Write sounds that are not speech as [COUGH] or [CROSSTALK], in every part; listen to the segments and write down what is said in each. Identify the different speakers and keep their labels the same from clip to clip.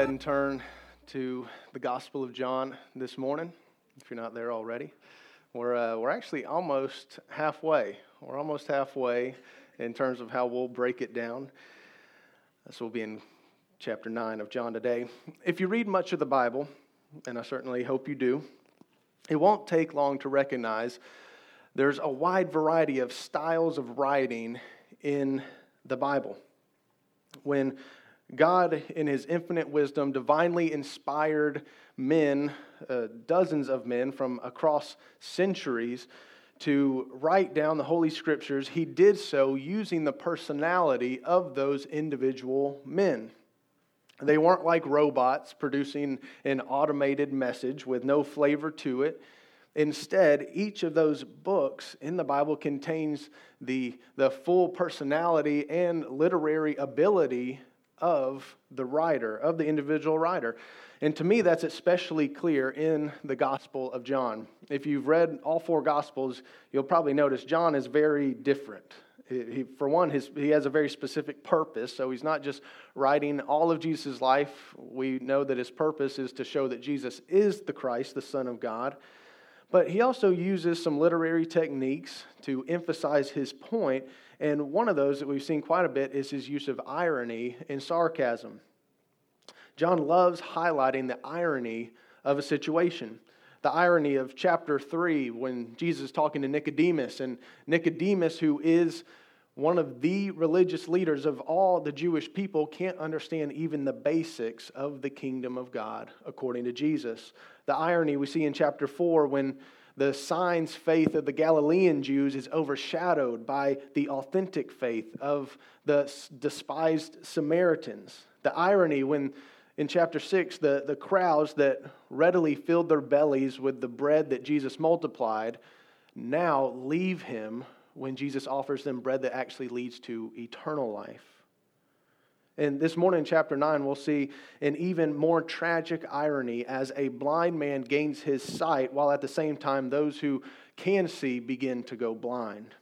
Speaker 1: ahead and turn to the Gospel of John this morning, if you're not there already. We're, uh, we're actually almost halfway. We're almost halfway in terms of how we'll break it down. So we'll be in chapter 9 of John today. If you read much of the Bible, and I certainly hope you do, it won't take long to recognize there's a wide variety of styles of writing in the Bible. When God, in his infinite wisdom, divinely inspired men, uh, dozens of men from across centuries, to write down the Holy Scriptures, he did so using the personality of those individual men. They weren't like robots producing an automated message with no flavor to it. Instead, each of those books in the Bible contains the, the full personality and literary ability of the writer, of the individual writer. And to me, that's especially clear in the Gospel of John. If you've read all four Gospels, you'll probably notice John is very different. He, for one, his, he has a very specific purpose, so he's not just writing all of Jesus' life. We know that his purpose is to show that Jesus is the Christ, the Son of God. But he also uses some literary techniques to emphasize his point, and one of those that we've seen quite a bit is his use of irony and sarcasm. John loves highlighting the irony of a situation. The irony of chapter 3 when Jesus is talking to Nicodemus, and Nicodemus, who is one of the religious leaders of all the Jewish people, can't understand even the basics of the kingdom of God according to Jesus. The irony we see in chapter 4 when the signs faith of the Galilean Jews is overshadowed by the authentic faith of the despised Samaritans. The irony when in chapter 6, the, the crowds that readily filled their bellies with the bread that Jesus multiplied now leave him when Jesus offers them bread that actually leads to eternal life. And this morning in chapter 9, we'll see an even more tragic irony as a blind man gains his sight, while at the same time, those who can see begin to go blind.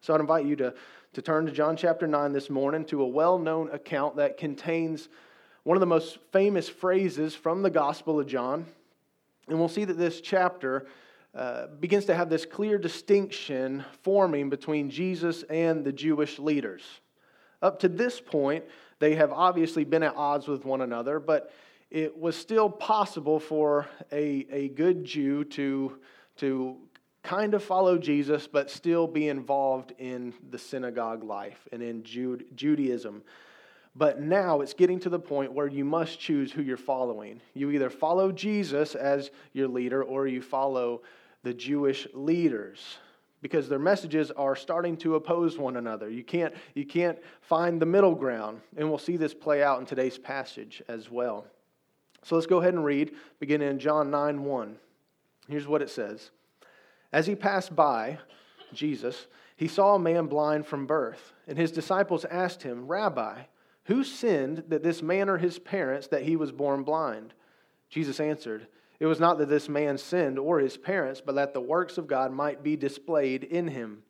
Speaker 1: So I'd invite you to, to turn to John chapter 9 this morning to a well known account that contains one of the most famous phrases from the Gospel of John. And we'll see that this chapter uh, begins to have this clear distinction forming between Jesus and the Jewish leaders. Up to this point, they have obviously been at odds with one another, but it was still possible for a, a good Jew to, to kind of follow Jesus, but still be involved in the synagogue life and in Jude, Judaism. But now it's getting to the point where you must choose who you're following. You either follow Jesus as your leader or you follow the Jewish leaders because their messages are starting to oppose one another. You can't, you can't find the middle ground. And we'll see this play out in today's passage as well. So let's go ahead and read, beginning in John 9 1. Here's what it says As he passed by, Jesus, he saw a man blind from birth, and his disciples asked him, Rabbi, who sinned that this man or his parents that he was born blind? Jesus answered, It was not that this man sinned or his parents, but that the works of God might be displayed in him.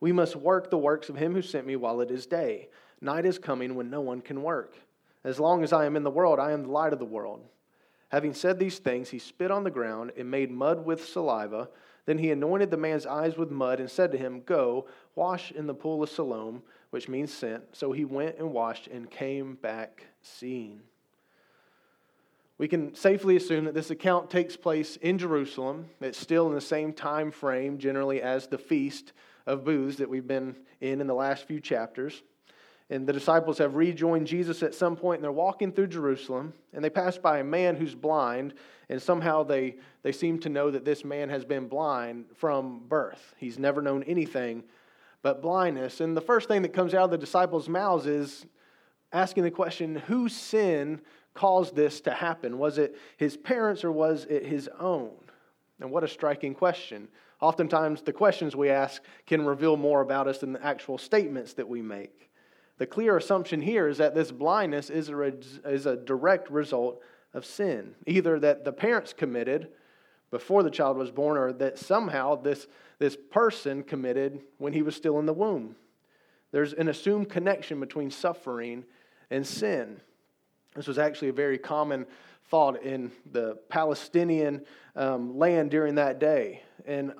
Speaker 1: We must work the works of him who sent me while it is day. Night is coming when no one can work. As long as I am in the world, I am the light of the world. Having said these things, he spit on the ground and made mud with saliva. Then he anointed the man's eyes with mud and said to him, Go, wash in the pool of Siloam which means sent. So he went and washed and came back seeing. We can safely assume that this account takes place in Jerusalem. It's still in the same time frame, generally, as the Feast of Booths that we've been in in the last few chapters. And the disciples have rejoined Jesus at some point, and they're walking through Jerusalem, and they pass by a man who's blind, and somehow they, they seem to know that this man has been blind from birth. He's never known anything but blindness. And the first thing that comes out of the disciples' mouths is asking the question whose sin caused this to happen? Was it his parents or was it his own? And what a striking question. Oftentimes, the questions we ask can reveal more about us than the actual statements that we make. The clear assumption here is that this blindness is a, is a direct result of sin, either that the parents committed before the child was born, or that somehow this, this person committed when he was still in the womb. There's an assumed connection between suffering and sin. This was actually a very common thought in the Palestinian um, land during that day. And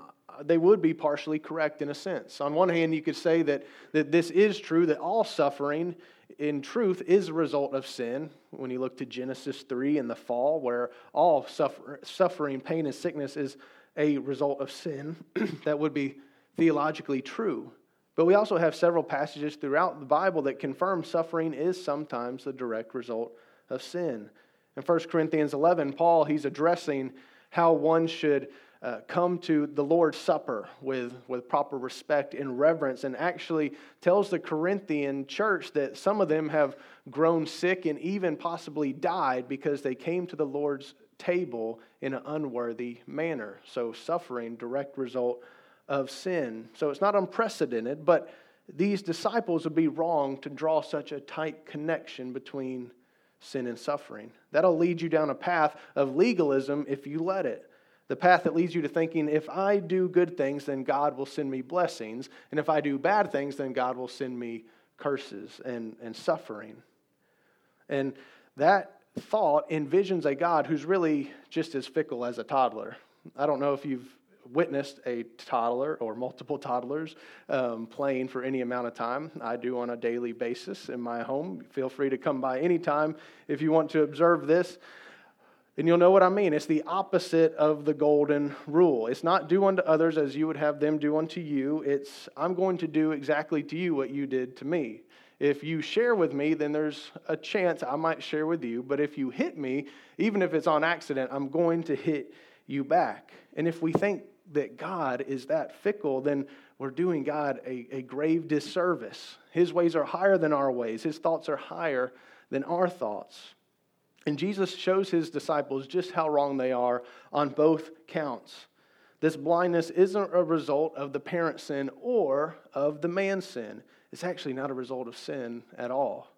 Speaker 1: they would be partially correct in a sense. On one hand, you could say that, that this is true, that all suffering in truth is a result of sin. When you look to Genesis 3 and the fall, where all suffer, suffering, pain, and sickness is a result of sin, [CLEARS THROAT] that would be theologically true. But we also have several passages throughout the Bible that confirm suffering is sometimes the direct result of sin. In 1 Corinthians 11, Paul, he's addressing how one should uh, come to the Lord's Supper with, with proper respect and reverence, and actually tells the Corinthian church that some of them have grown sick and even possibly died because they came to the Lord's table in an unworthy manner. So, suffering, direct result of sin. So, it's not unprecedented, but these disciples would be wrong to draw such a tight connection between sin and suffering. That'll lead you down a path of legalism if you let it the path that leads you to thinking if I do good things, then God will send me blessings. And if I do bad things, then God will send me curses and, and suffering. And that thought envisions a God who's really just as fickle as a toddler. I don't know if you've witnessed a toddler or multiple toddlers um, playing for any amount of time. I do on a daily basis in my home. Feel free to come by anytime if you want to observe this. And you'll know what I mean. It's the opposite of the golden rule. It's not do unto others as you would have them do unto you. It's I'm going to do exactly to you what you did to me. If you share with me, then there's a chance I might share with you. But if you hit me, even if it's on accident, I'm going to hit you back. And if we think that God is that fickle, then we're doing God a, a grave disservice. His ways are higher than our ways, His thoughts are higher than our thoughts. And Jesus shows his disciples just how wrong they are on both counts. This blindness isn't a result of the parent sin or of the man's sin. It's actually not a result of sin at all.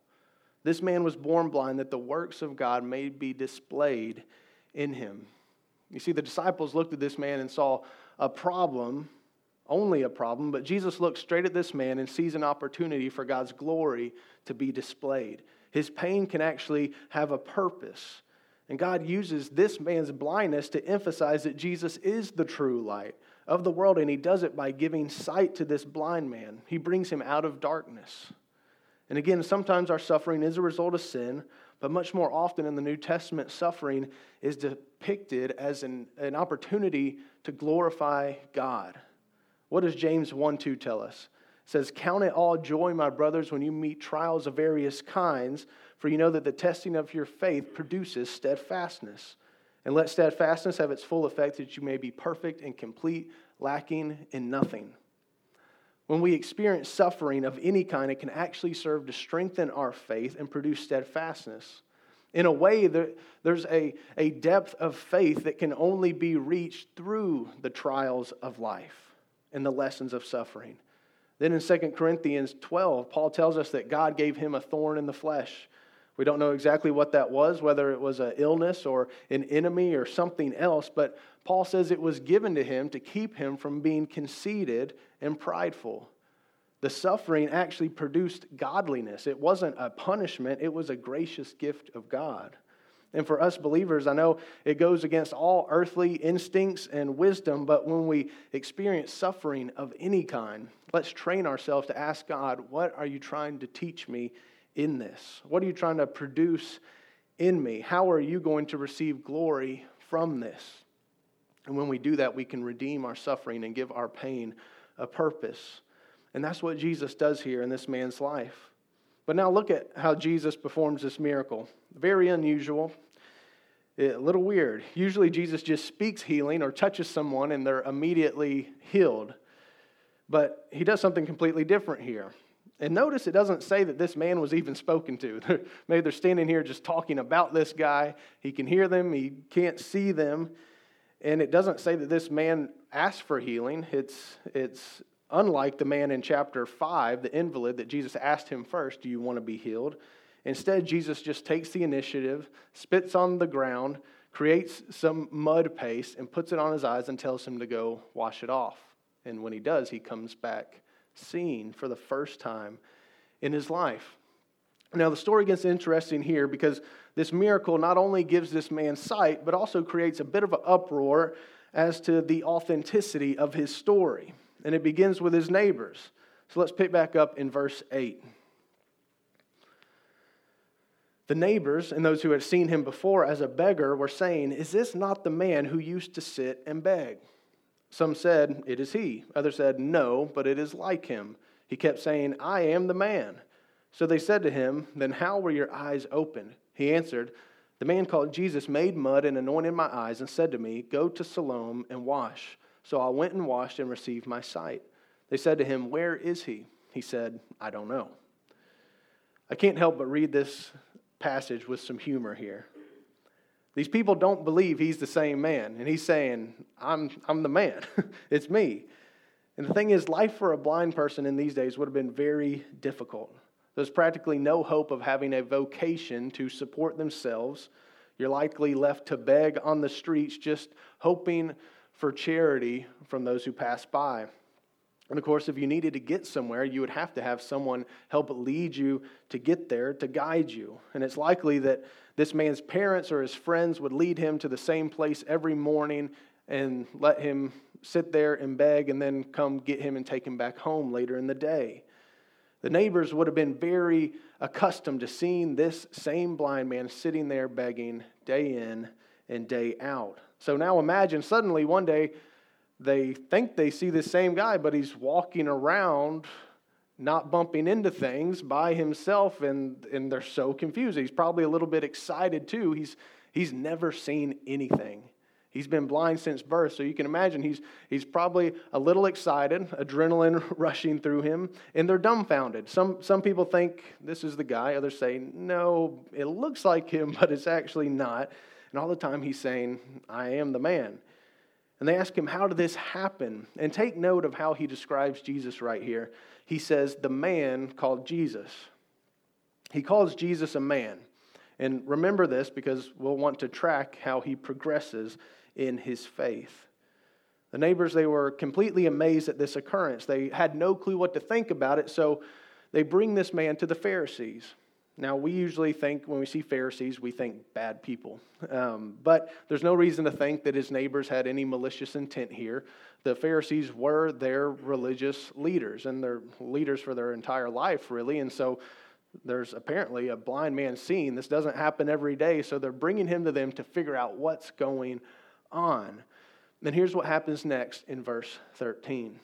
Speaker 1: This man was born blind that the works of God may be displayed in him. You see, the disciples looked at this man and saw a problem, only a problem, but Jesus looks straight at this man and sees an opportunity for God's glory to be displayed. His pain can actually have a purpose. And God uses this man's blindness to emphasize that Jesus is the true light of the world, and he does it by giving sight to this blind man. He brings him out of darkness. And again, sometimes our suffering is a result of sin, but much more often in the New Testament, suffering is depicted as an, an opportunity to glorify God. What does James 1 2 tell us? It says, Count it all joy, my brothers, when you meet trials of various kinds, for you know that the testing of your faith produces steadfastness. And let steadfastness have its full effect, that you may be perfect and complete, lacking in nothing. When we experience suffering of any kind, it can actually serve to strengthen our faith and produce steadfastness. In a way, there's a, a depth of faith that can only be reached through the trials of life and the lessons of suffering. Then in 2 Corinthians 12, Paul tells us that God gave him a thorn in the flesh. We don't know exactly what that was, whether it was an illness or an enemy or something else, but Paul says it was given to him to keep him from being conceited and prideful. The suffering actually produced godliness. It wasn't a punishment, it was a gracious gift of God. And for us believers, I know it goes against all earthly instincts and wisdom, but when we experience suffering of any kind, let's train ourselves to ask God, What are you trying to teach me in this? What are you trying to produce in me? How are you going to receive glory from this? And when we do that, we can redeem our suffering and give our pain a purpose. And that's what Jesus does here in this man's life. But now look at how Jesus performs this miracle. Very unusual, a little weird. Usually, Jesus just speaks healing or touches someone and they're immediately healed. But he does something completely different here. And notice it doesn't say that this man was even spoken to. [LAUGHS] Maybe they're standing here just talking about this guy. He can hear them, he can't see them. And it doesn't say that this man asked for healing. It's, it's unlike the man in chapter 5, the invalid, that Jesus asked him first, Do you want to be healed? Instead, Jesus just takes the initiative, spits on the ground, creates some mud paste, and puts it on his eyes and tells him to go wash it off. And when he does, he comes back seeing for the first time in his life. Now, the story gets interesting here because this miracle not only gives this man sight, but also creates a bit of an uproar as to the authenticity of his story. And it begins with his neighbors. So let's pick back up in verse 8. The neighbors and those who had seen him before as a beggar were saying, Is this not the man who used to sit and beg? Some said, It is he. Others said, No, but it is like him. He kept saying, I am the man. So they said to him, Then how were your eyes opened? He answered, The man called Jesus made mud and anointed my eyes and said to me, Go to Siloam and wash. So I went and washed and received my sight. They said to him, Where is he? He said, I don't know. I can't help but read this passage with some humor here. These people don't believe he's the same man, and he's saying, I'm, I'm the man. [LAUGHS] it's me. And the thing is, life for a blind person in these days would have been very difficult. There's practically no hope of having a vocation to support themselves. You're likely left to beg on the streets, just hoping for charity from those who pass by. And of course, if you needed to get somewhere, you would have to have someone help lead you to get there, to guide you. And it's likely that this man's parents or his friends would lead him to the same place every morning and let him sit there and beg and then come get him and take him back home later in the day. The neighbors would have been very accustomed to seeing this same blind man sitting there begging day in and day out. So now imagine suddenly one day they think they see the same guy, but he's walking around not bumping into things by himself, and, and they're so confused. He's probably a little bit excited too. He's, he's never seen anything. He's been blind since birth, so you can imagine he's, he's probably a little excited, adrenaline [LAUGHS] rushing through him, and they're dumbfounded. Some, some people think this is the guy, others say, no, it looks like him, [LAUGHS] but it's actually not. And all the time he's saying, I am the man. And they ask him, How did this happen? And take note of how he describes Jesus right here. He says, The man called Jesus. He calls Jesus a man. And remember this because we'll want to track how he progresses in his faith. The neighbors, they were completely amazed at this occurrence. They had no clue what to think about it, so they bring this man to the Pharisees. Now, we usually think when we see Pharisees, we think bad people. Um, but there's no reason to think that his neighbors had any malicious intent here. The Pharisees were their religious leaders, and they're leaders for their entire life, really. And so there's apparently a blind man seeing. This doesn't happen every day, so they're bringing him to them to figure out what's going on. Then here's what happens next in verse 13.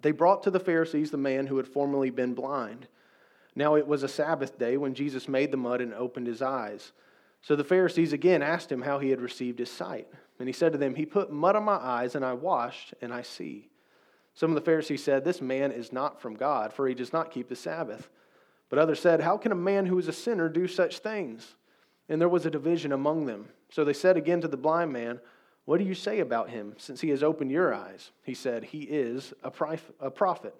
Speaker 1: They brought to the Pharisees the man who had formerly been blind. Now it was a Sabbath day when Jesus made the mud and opened his eyes. So the Pharisees again asked him how he had received his sight. And he said to them, He put mud on my eyes, and I washed, and I see. Some of the Pharisees said, This man is not from God, for he does not keep the Sabbath. But others said, How can a man who is a sinner do such things? And there was a division among them. So they said again to the blind man, What do you say about him, since he has opened your eyes? He said, He is a prophet.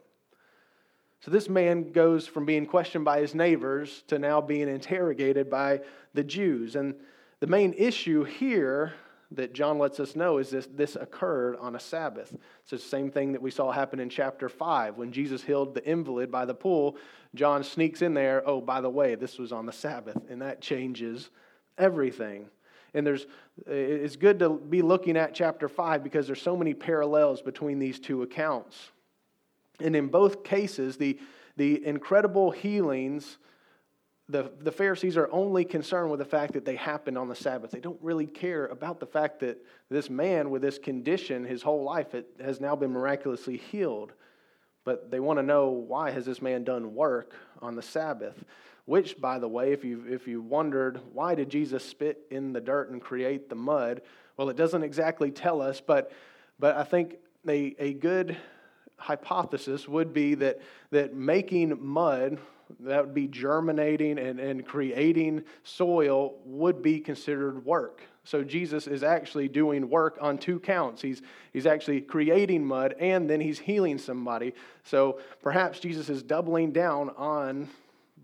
Speaker 1: So this man goes from being questioned by his neighbors to now being interrogated by the Jews. And the main issue here that John lets us know is this this occurred on a Sabbath. It's the same thing that we saw happen in chapter 5 when Jesus healed the invalid by the pool. John sneaks in there, oh, by the way, this was on the Sabbath. And that changes everything. And there's, it's good to be looking at chapter 5 because there's so many parallels between these two accounts. And in both cases, the, the incredible healings, the, the Pharisees are only concerned with the fact that they happened on the Sabbath. They don't really care about the fact that this man with this condition, his whole life, it has now been miraculously healed. But they want to know why has this man done work on the Sabbath? Which, by the way, if you if you wondered why did Jesus spit in the dirt and create the mud, well, it doesn't exactly tell us, but but I think a, a good hypothesis would be that, that making mud, that would be germinating and, and creating soil, would be considered work. So Jesus is actually doing work on two counts. He's, he's actually creating mud and then he's healing somebody. So perhaps Jesus is doubling down on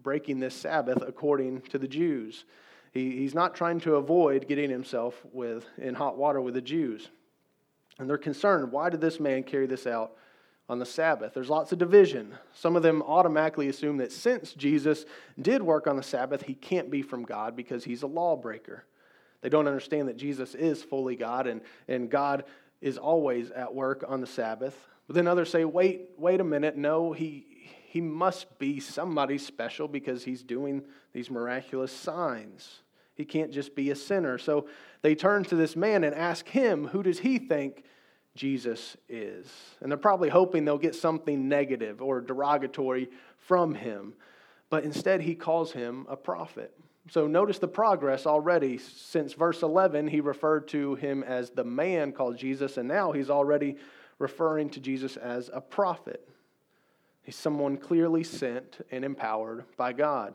Speaker 1: breaking this Sabbath according to the Jews. He, he's not trying to avoid getting himself with, in hot water with the Jews. And they're concerned why did this man carry this out on the Sabbath. There's lots of division. Some of them automatically assume that since Jesus did work on the Sabbath, he can't be from God because he's a lawbreaker. They don't understand that Jesus is fully God and, and God is always at work on the Sabbath. But then others say, wait, wait a minute. No, he, he must be somebody special because he's doing these miraculous signs. He can't just be a sinner. So they turn to this man and ask him, who does he think Jesus is. And they're probably hoping they'll get something negative or derogatory from him. But instead, he calls him a prophet. So notice the progress already. Since verse 11, he referred to him as the man called Jesus, and now he's already referring to Jesus as a prophet. He's someone clearly sent and empowered by God.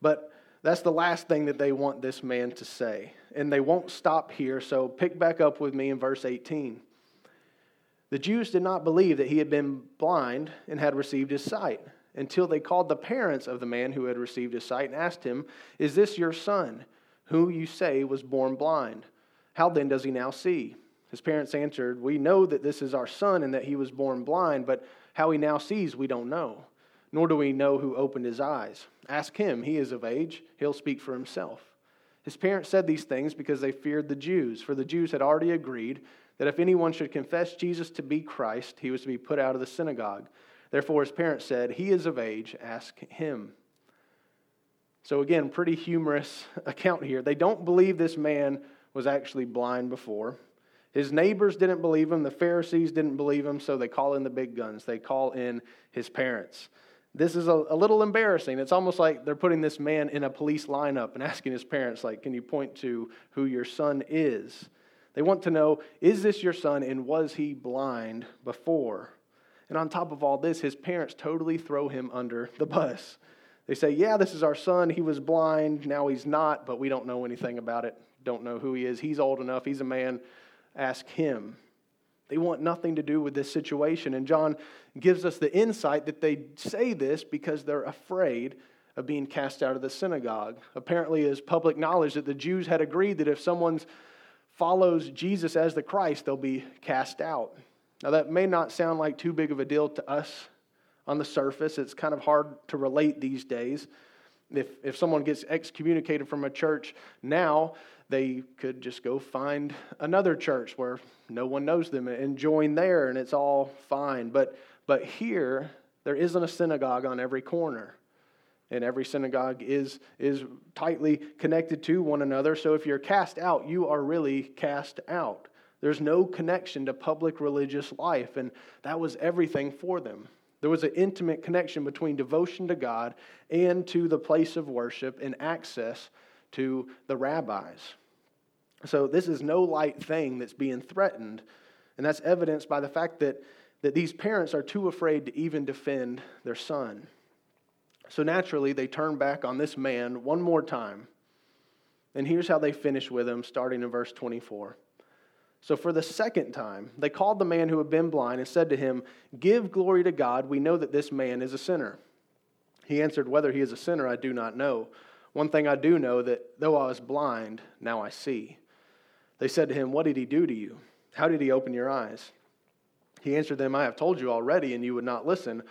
Speaker 1: But that's the last thing that they want this man to say. And they won't stop here, so pick back up with me in verse 18. The Jews did not believe that he had been blind and had received his sight until they called the parents of the man who had received his sight and asked him, Is this your son, who you say was born blind? How then does he now see? His parents answered, We know that this is our son and that he was born blind, but how he now sees, we don't know nor do we know who opened his eyes. Ask him, he is of age, he'll speak for himself. His parents said these things because they feared the Jews, for the Jews had already agreed that if anyone should confess Jesus to be Christ, he was to be put out of the synagogue. Therefore, his parents said, He is of age, ask him. So, again, pretty humorous [LAUGHS] account here. They don't believe this man was actually blind before. His neighbors didn't believe him. The Pharisees didn't believe him, so they call in the big guns. They call in his parents. This is a, a, little embarrassing. It's almost like they're putting this man in a police lineup and asking his parents, like, can you point to who your son is? They want to know, is this your son and was he blind before? And on top of all this, his parents totally throw him under the bus. They say, yeah, this is our son. He was blind. Now he's not, but we don't know anything about it. Don't know who he is. He's old enough. He's a man. Ask him. They want nothing to do with this situation. And John gives us the insight that they say this because they're afraid of being cast out of the synagogue. Apparently, it's public knowledge that the Jews had agreed that if someone follows Jesus as the Christ, they'll be cast out. Now, that may not sound like too big of a deal to us on the surface. It's kind of hard to relate these days. If, if someone gets excommunicated from a church now, they could just go find another church where no one knows them and join there, and it's all fine. But, but here, there isn't a synagogue on every corner. And every synagogue is, is tightly connected to one another. So if you're cast out, you are really cast out. There's no connection to public religious life. And that was everything for them. There was an intimate connection between devotion to God and to the place of worship and access to the rabbis. So, this is no light thing that's being threatened, and that's evidenced by the fact that, that these parents are too afraid to even defend their son. So, naturally, they turn back on this man one more time. And here's how they finish with him, starting in verse 24. So, for the second time, they called the man who had been blind and said to him, Give glory to God. We know that this man is a sinner. He answered, Whether he is a sinner, I do not know. One thing I do know that though I was blind, now I see. They said to him, What did he do to you? How did he open your eyes? He answered them, I have told you already, and you would not listen.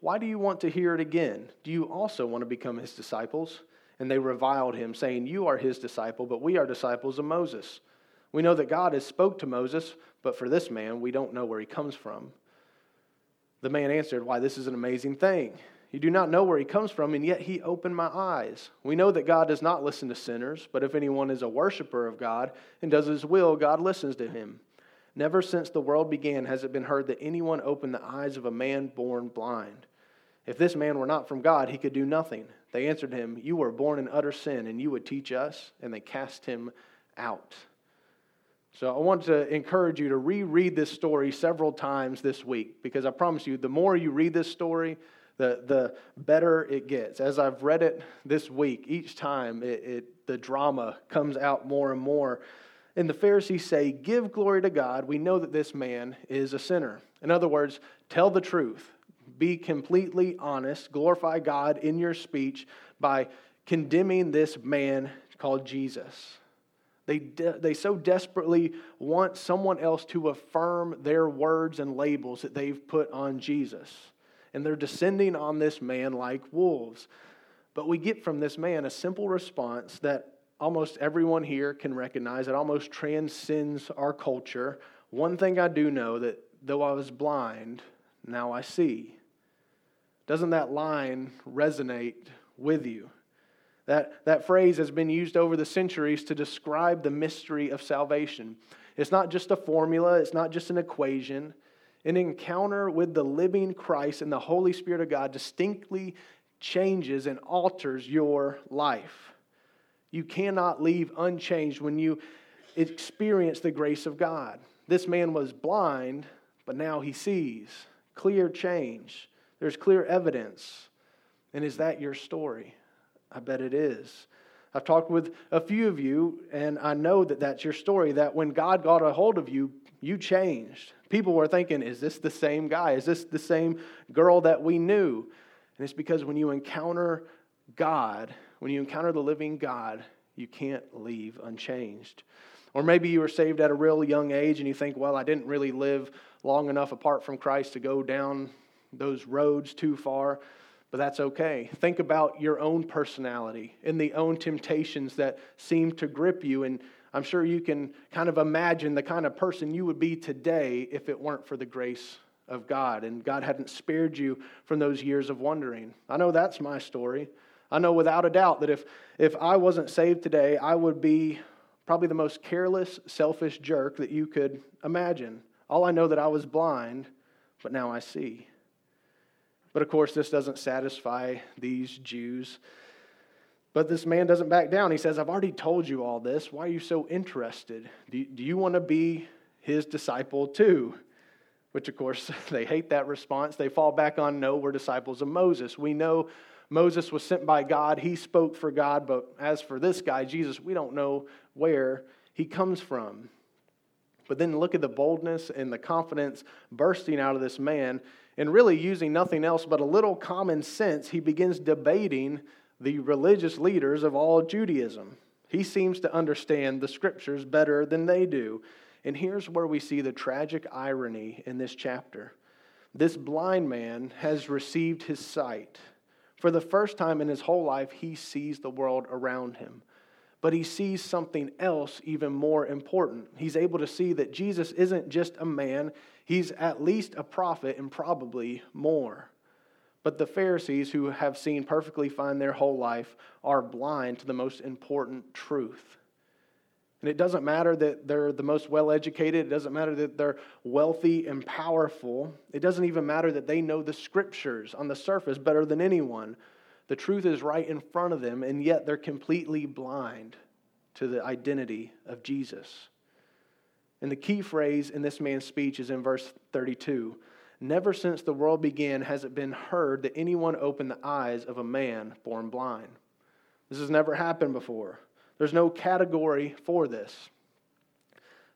Speaker 1: Why do you want to hear it again? Do you also want to become his disciples? And they reviled him, saying, You are his disciple, but we are disciples of Moses. We know that God has spoke to Moses, but for this man, we don't know where he comes from. The man answered, Why, this is an amazing thing. You do not know where he comes from, and yet he opened my eyes. We know that God does not listen to sinners, but if anyone is a worshiper of God and does his will, God listens to him. Never since the world began has it been heard that anyone opened the eyes of a man born blind. If this man were not from God, he could do nothing. They answered him, You were born in utter sin, and you would teach us. And they cast him out. So I want to encourage you to reread this story several times this week because I promise you, the more you read this story, the, the better it gets. As I've read it this week, each time it, it, the drama comes out more and more. And the Pharisees say, Give glory to God. We know that this man is a sinner. In other words, tell the truth. Be completely honest. Glorify God in your speech by condemning this man called Jesus. They, de- they so desperately want someone else to affirm their words and labels that they've put on Jesus. And they're descending on this man like wolves. But we get from this man a simple response that almost everyone here can recognize. It almost transcends our culture. One thing I do know that though I was blind, now I see. Doesn't that line resonate with you? That, that phrase has been used over the centuries to describe the mystery of salvation. It's not just a formula, it's not just an equation. An encounter with the living Christ and the Holy Spirit of God distinctly changes and alters your life. You cannot leave unchanged when you experience the grace of God. This man was blind, but now he sees. Clear change. There's clear evidence. And is that your story? I bet it is. I've talked with a few of you, and I know that that's your story. That when God got a hold of you, you changed. People were thinking, is this the same guy? Is this the same girl that we knew? And it's because when you encounter God, when you encounter the living God, you can't leave unchanged. Or maybe you were saved at a real young age and you think, well, I didn't really live long enough apart from Christ to go down those roads too far but that's okay. Think about your own personality and the own temptations that seem to grip you. And I'm sure you can kind of imagine the kind of person you would be today if it weren't for the grace of God and God hadn't spared you from those years of wondering. I know that's my story. I know without a doubt that if, if I wasn't saved today, I would be probably the most careless, selfish jerk that you could imagine. All I know that I was blind, but now I see. But of course, this doesn't satisfy these Jews. But this man doesn't back down. He says, I've already told you all this. Why are you so interested? Do you, do you want to be his disciple too? Which, of course, [LAUGHS] they hate that response. They fall back on, no, we're disciples of Moses. We know Moses was sent by God, he spoke for God. But as for this guy, Jesus, we don't know where he comes from. But then look at the boldness and the confidence bursting out of this man. And really, using nothing else but a little common sense, he begins debating the religious leaders of all Judaism. He seems to understand the scriptures better than they do. And here's where we see the tragic irony in this chapter this blind man has received his sight. For the first time in his whole life, he sees the world around him but he sees something else even more important. He's able to see that Jesus isn't just a man, he's at least a prophet and probably more. But the Pharisees, who have seen perfectly fine their whole life, are blind to the most important truth. And it doesn't matter that they're the most well educated. It doesn't matter that they're wealthy and powerful. It doesn't even matter that they know the scriptures on the surface better than anyone. The truth is right in front of them, and yet they're completely blind to the identity of Jesus. And the key phrase in this man's speech is in verse 32 Never since the world began has it been heard that anyone opened the eyes of a man born blind. This has never happened before. There's no category for this.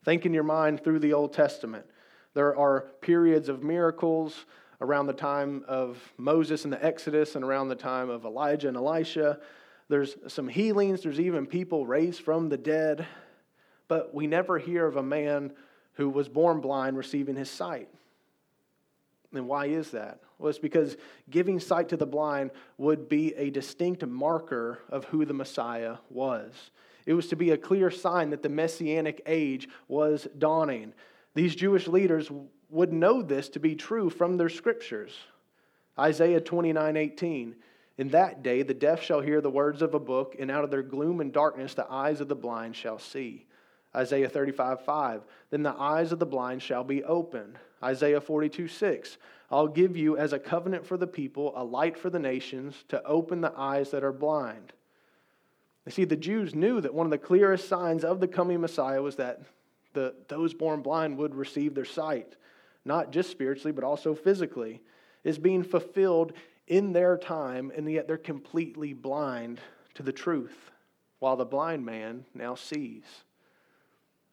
Speaker 1: Think in your mind through the Old Testament. There are periods of miracles, around the time of Moses and the Exodus and around the time of Elijah and Elisha. There's some healings, there's even people raised from the dead, but we never hear of a man who was born blind receiving his sight. And why is that? Well, it's because giving sight to the blind would be a distinct marker of who the Messiah was. It was to be a clear sign that the messianic age was dawning. These Jewish leaders would know this to be true from their scriptures. Isaiah 29 18. In that day, the deaf shall hear the words of a book, and out of their gloom and darkness, the eyes of the blind shall see. Isaiah 35 5. Then the eyes of the blind shall be opened. Isaiah 42 6. I'll give you as a covenant for the people, a light for the nations, to open the eyes that are blind. You see, the Jews knew that one of the clearest signs of the coming Messiah was that the, those born blind would receive their sight not just spiritually, but also physically, is being fulfilled in their time, and yet they're completely blind to the truth, while the blind man now sees.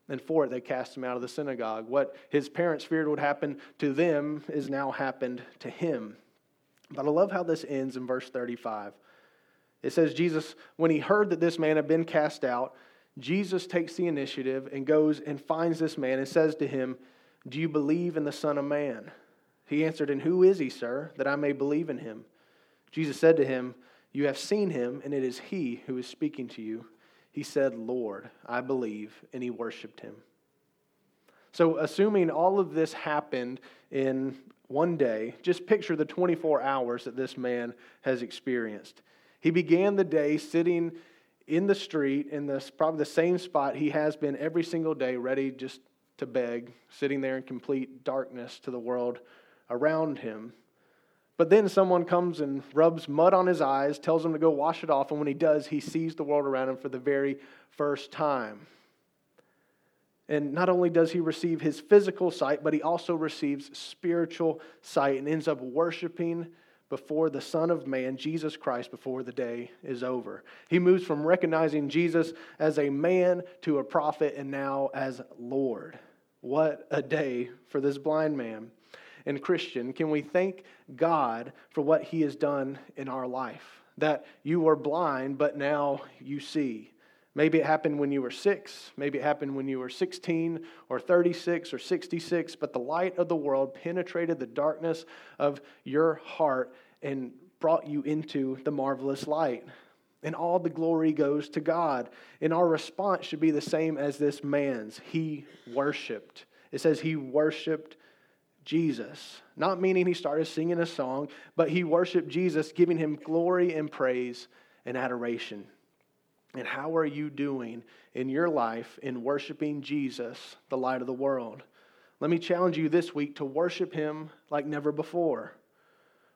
Speaker 1: And for it, they cast him out of the synagogue. What his parents feared would happen to them is now happened to him. But I love how this ends in verse 35. It says, Jesus, when he heard that this man had been cast out, Jesus takes the initiative and goes and finds this man and says to him, Do you believe in the Son of Man? He answered, And who is he, sir, that I may believe in him? Jesus said to him, You have seen him, and it is he who is speaking to you. He said, Lord, I believe, and he worshiped him. So, assuming all of this happened in one day, just picture the 24 hours that this man has experienced. He began the day sitting in the street in this probably the same spot he has been every single day, ready just to beg, sitting there in complete darkness to the world around him. But then someone comes and rubs mud on his eyes, tells him to go wash it off, and when he does, he sees the world around him for the very first time. And not only does he receive his physical sight, but he also receives spiritual sight and ends up worshiping before the Son of Man, Jesus Christ, before the day is over. He moves from recognizing Jesus as a man to a prophet and now as Lord. What a day for this blind man. And, Christian, can we thank God for what he has done in our life? That you were blind, but now you see. Maybe it happened when you were six. Maybe it happened when you were 16 or 36 or 66. But the light of the world penetrated the darkness of your heart and brought you into the marvelous light. And all the glory goes to God. And our response should be the same as this man's. He worshiped. It says he worshiped Jesus. Not meaning he started singing a song, but he worshiped Jesus, giving him glory and praise and adoration. And how are you doing in your life in worshiping Jesus, the light of the world? Let me challenge you this week to worship him like never before.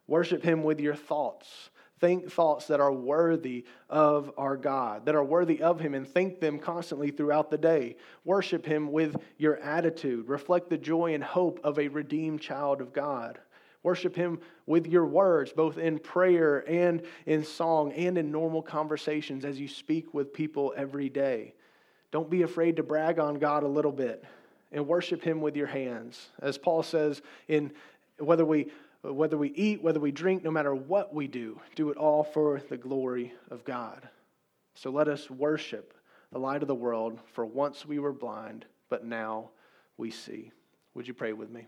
Speaker 1: Worship him with your thoughts. Think thoughts that are worthy of our God, that are worthy of Him, and think them constantly throughout the day. Worship Him with your attitude. Reflect the joy and hope of a redeemed child of God. Worship Him with your words, both in prayer and in song and in normal conversations as you speak with people every day. Don't be afraid to brag on God a little bit and worship Him with your hands. As Paul says, in whether we whether we eat, whether we drink, no matter what we do, do it all for the glory of God. So let us worship the light of the world, for once we were blind, but now we see. Would you pray with me?